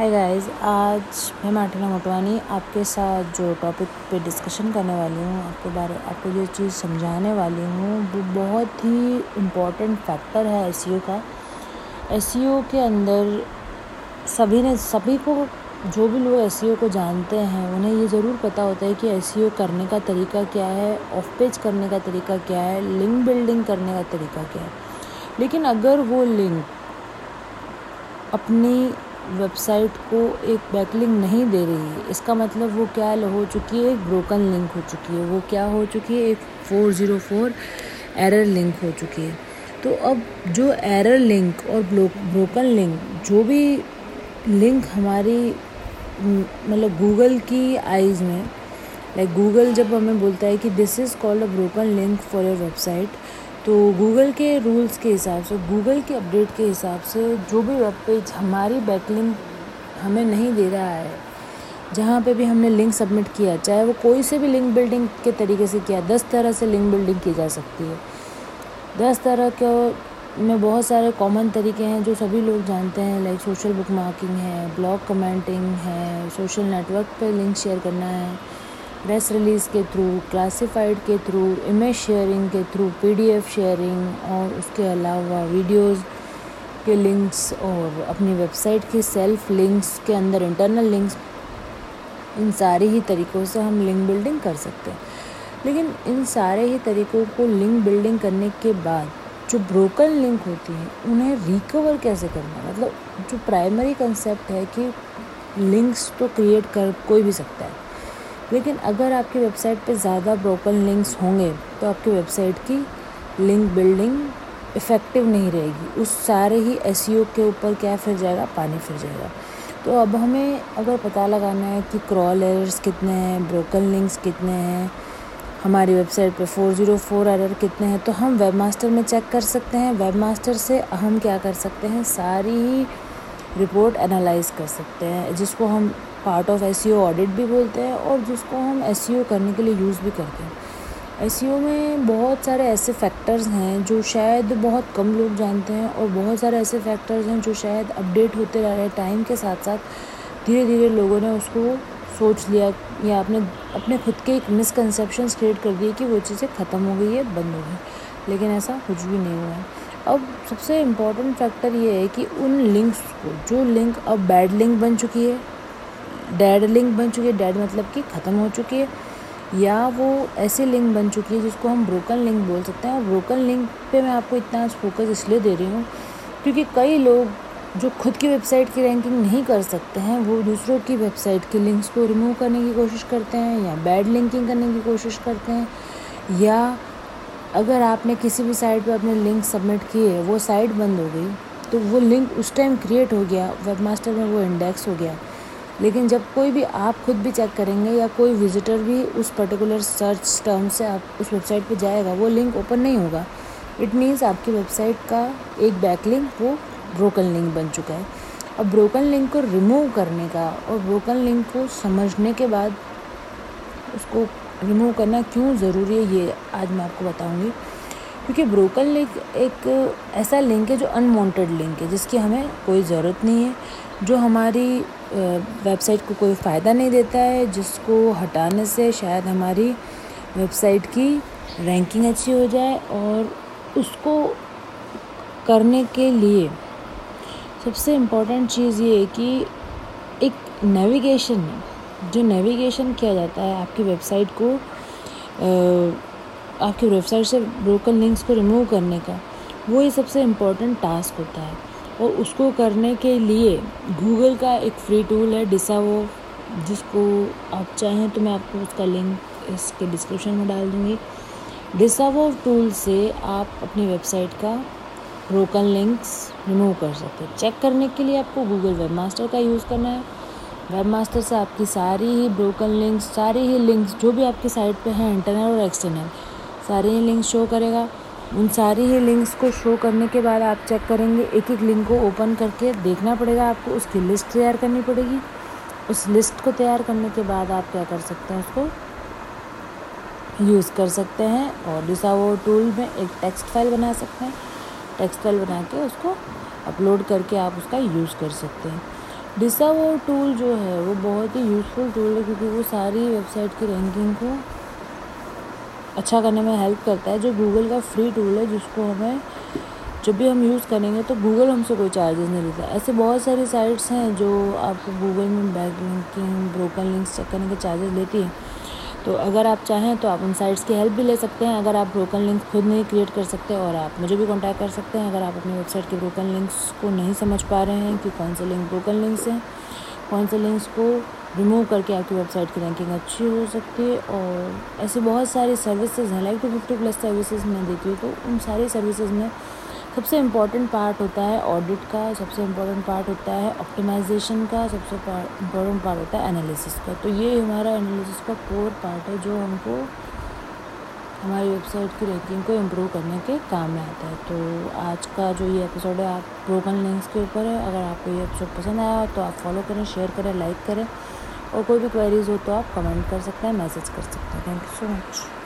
Hi guys आज मैं Martina Motwani आपके साथ जो टॉपिक पे डिस्कशन करने वाली हूँ, आपके बारे, आपको जो चीज़ समझाने वाली हूँ, वो बहुत ही इम्पोर्टेंट फैक्टर है एस e का। एस e के अंदर सभी ने, सभी को, जो भी लोग एस e को जानते हैं, उन्हें ये ज़रूर पता होता है कि एस करने का तरीका क्या है ऑफ़ पेज करने का तरीका क्या है लिंक बिल्डिंग करने का तरीका क्या है। लेकिन अगर वो लिंक अपनी वेबसाइट को एक बैकलिंग नहीं दे रही है। इसका मतलब वो क्या हो चुकी है? एक ब्रोकन लिंक हो चुकी है। वो क्या हो चुकी है? एक four zero four error link हो चुकी है। तो अब जो एरर लिंक और ब्रोकन लिंक, जो भी लिंक हमारी मतलब गूगल की आइज़ में लाइक गूगल जब हमें बोलता है कि this is called a broken link for your website तो गूगल के रूल्स के हिसाब से गूगल के अपडेट के हिसाब से जो भी वेब पेज हमारी बैकलिंक हमें नहीं दे रहा है, जहाँ पे भी हमने लिंक सबमिट किया, चाहे वो कोई से भी लिंक बिल्डिंग के तरीके से किया, दस तरह से लिंक बिल्डिंग की जा सकती है। दस तरह के में बहुत सारे कॉमन तरीके हैं जो सभी लोग जानते हैं लाइक सोशल बुक मार्किंग है ब्लॉग कमेंटिंग है सोशल नेटवर्क पे लिंक शेयर करना है। प्रेस रिलीज़ के थ्रू क्लासिफाइड के थ्रू इमेज शेयरिंग के थ्रू पीडीएफ शेयरिंग और उसके अलावा वीडियोस के लिंक्स और अपनी वेबसाइट के सेल्फ लिंक्स के अंदर इंटरनल लिंक्स इन सारे ही तरीक़ों से हम लिंक बिल्डिंग कर सकते हैं। लेकिन इन सारे ही तरीक़ों को लिंक बिल्डिंग करने के बाद जो ब्रोकन लिंक होती हैं, उन्हें रिकवर कैसे करना मतलब जो प्राइमरी कंसेप्ट है कि लिंक्स तो क्रिएट कर कोई भी सकता है। लेकिन अगर आपकी वेबसाइट पे ज़्यादा ब्रोकन लिंक्स होंगे तो आपकी वेबसाइट की लिंक बिल्डिंग इफ़ेक्टिव नहीं रहेगी। उस सारे ही एस e के ऊपर क्या फिर जाएगा? पानी फिर जाएगा। तो अब हमें अगर पता लगाना है कि क्रॉल एरर्स कितने हैं ब्रोकन लिंक्स कितने हैं, हमारी वेबसाइट पे 404 एरर कितने हैं तो हम वेब मास्टर में चेक कर सकते हैं। वेब मास्टर से हम क्या कर सकते हैं? सारी ही रिपोर्ट एनालाइज कर सकते हैं, जिसको हम पार्ट ऑफ़ एस ऑडिट भी बोलते हैं और जिसको हम एस e करने के लिए यूज़ भी करते हैं। एस e में बहुत सारे ऐसे फैक्टर्स हैं जो शायद बहुत कम लोग जानते हैं और बहुत सारे ऐसे फैक्टर्स हैं जो शायद अपडेट होते रह रहे हैं। टाइम के साथ साथ धीरे धीरे लोगों ने उसको सोच लिया या अपने अपने खुद के एक मिसकनसेप्शन क्रिएट कर दिए कि वो चीज़ें ख़त्म हो गई है, बंद हो गई लेकिन ऐसा कुछ भी नहीं हुआ है। अब सबसे इंपॉर्टेंट फैक्टर ये है कि उन लिंक्स को, जो लिंक अब बैड लिंक बन चुकी है डेड लिंक बन चुकी है। डेड मतलब कि ख़त्म हो चुकी है। या वो ऐसी लिंक बन चुकी है जिसको हम ब्रोकन लिंक बोल सकते हैं। और ब्रोकन लिंक पे मैं आपको इतना फोकस इसलिए दे रही हूँ क्योंकि कई लोग जो खुद की वेबसाइट की रैंकिंग नहीं कर सकते हैं, वो दूसरों की वेबसाइट के लिंक्स को रिमूव करने की कोशिश करते हैं या बैड लिंकिंग करने की कोशिश करते हैं। या अगर आपने किसी भी साइट पर अपने लिंक सबमिट किए, वो साइट बंद हो गई तो वो लिंक उस टाइम क्रिएट हो गया वेब मास्टर में वो इंडेक्स हो गया। लेकिन जब कोई भी आप खुद भी चेक करेंगे या कोई विजिटर भी उस पर्टिकुलर सर्च टर्म से आप उस वेबसाइट पे जाएगा, वो लिंक ओपन नहीं होगा। इट मीन्स आपकी वेबसाइट का एक बैक लिंक वो ब्रोकन लिंक बन चुका है। अब ब्रोकन लिंक को रिमूव करने का और ब्रोकन लिंक को समझने के बाद उसको रिमूव करना क्यों ज़रूरी है, ये आज मैं आपको बताऊँगी। क्योंकि ब्रोकन लिंक एक ऐसा लिंक है जो अनवांटेड लिंक है, जिसकी हमें कोई ज़रूरत नहीं है। जो हमारी वेबसाइट को कोई फ़ायदा नहीं देता है, जिसको हटाने से शायद हमारी वेबसाइट की रैंकिंग अच्छी हो जाए और उसको करने के लिए सबसे इम्पोर्टेंट चीज़ ये है कि एक नेविगेशन है जो नेविगेशन किया जाता है आपकी वेबसाइट को आपकी वेबसाइट से ब्रोकन लिंक्स को रिमूव करने का, वो ही सबसे इम्पोर्टेंट टास्क होता है। और उसको करने के लिए गूगल का एक फ्री टूल है डिसावो जिसको आप चाहें तो मैं आपको उसका लिंक इसके डिस्क्रिप्शन में डाल दूँगी। डिसावो टूल से आप अपनी वेबसाइट का ब्रोकन लिंक्स रिमूव कर सकते हैं। चेक करने के लिए आपको गूगल वेब मास्टर का यूज़ करना है। वेब मास्टर से आपकी सारी ही ब्रोकन लिंक्स सारी ही लिंक्स जो भी आपकी साइट पे हैं इंटरनल और एक्सटर्नल सारे ही लिंक्स शो करेगा। उन सारी ही लिंक्स को शो करने के बाद आप चेक करेंगे, एक एक लिंक को ओपन करके देखना पड़ेगा आपको, उसकी लिस्ट तैयार करनी पड़ेगी। उस लिस्ट को तैयार करने के बाद आप क्या कर सकते हैं उसको यूज़ कर सकते हैं और डिसावो टूल में एक टेक्स्ट फ़ाइल बना सकते हैं। टेक्स्ट फ़ाइल बना के उसको अपलोड करके आप उसका यूज़ कर सकते हैं। डिसा वो टूल जो है, वो बहुत ही यूज़फुल टूल है क्योंकि वो सारी वेबसाइट की रैंकिंग को अच्छा करने में हेल्प करता है, जो गूगल का फ्री टूल है, जिसको हमें जब भी हम यूज़ करेंगे तो गूगल हमसे कोई चार्जेस नहीं लेता। ऐसे बहुत सारी साइट्स हैं जो आपको गूगल में backlinking broken links check करने के चार्जेस लेती हैं। तो अगर आप चाहें तो आप उन साइट्स की हेल्प भी ले सकते हैं। अगर आप ब्रोकन लिंक खुद नहीं क्रिएट कर सकते, और आप मुझे भी कॉन्टैक्ट कर सकते हैं। अगर आप अपनी वेबसाइट के ब्रोकन लिंक्स को नहीं समझ पा रहे हैं कि कौन से लिंक ब्रोकन लिंक्स हैं, कौन से लिंक्स को रिमूव करके आपकी वेबसाइट की रैंकिंग अच्छी हो सकती है और ऐसे बहुत सारी सर्विसेज़ हैं like two fifty plus services मैं देती हूँ तो उन सारी सर्विसेज़ में सबसे इंपॉर्टेंट पार्ट होता है ऑडिट का, सबसे इंपॉर्टेंट पार्ट होता है ऑप्टिमाइजेशन का, सबसे इंपॉर्टेंट पार्ट होता है एनालिसिस का। तो ये हमारा एनालिसिस का कोर पार्ट है जो हमको हमारी वेबसाइट की रैंकिंग को इम्प्रूव करने के काम में आता है। तो आज का जो ये एपिसोड है, आप ब्रोकन लिंक्स के ऊपर है। अगर आपको ये एपिसोड पसंद आया तो आप फॉलो करें शेयर करें लाइक करें। और कोई भी क्वेरीज हो तो आप कमेंट कर सकते हैं मैसेज कर सकते हैं। Thank you so much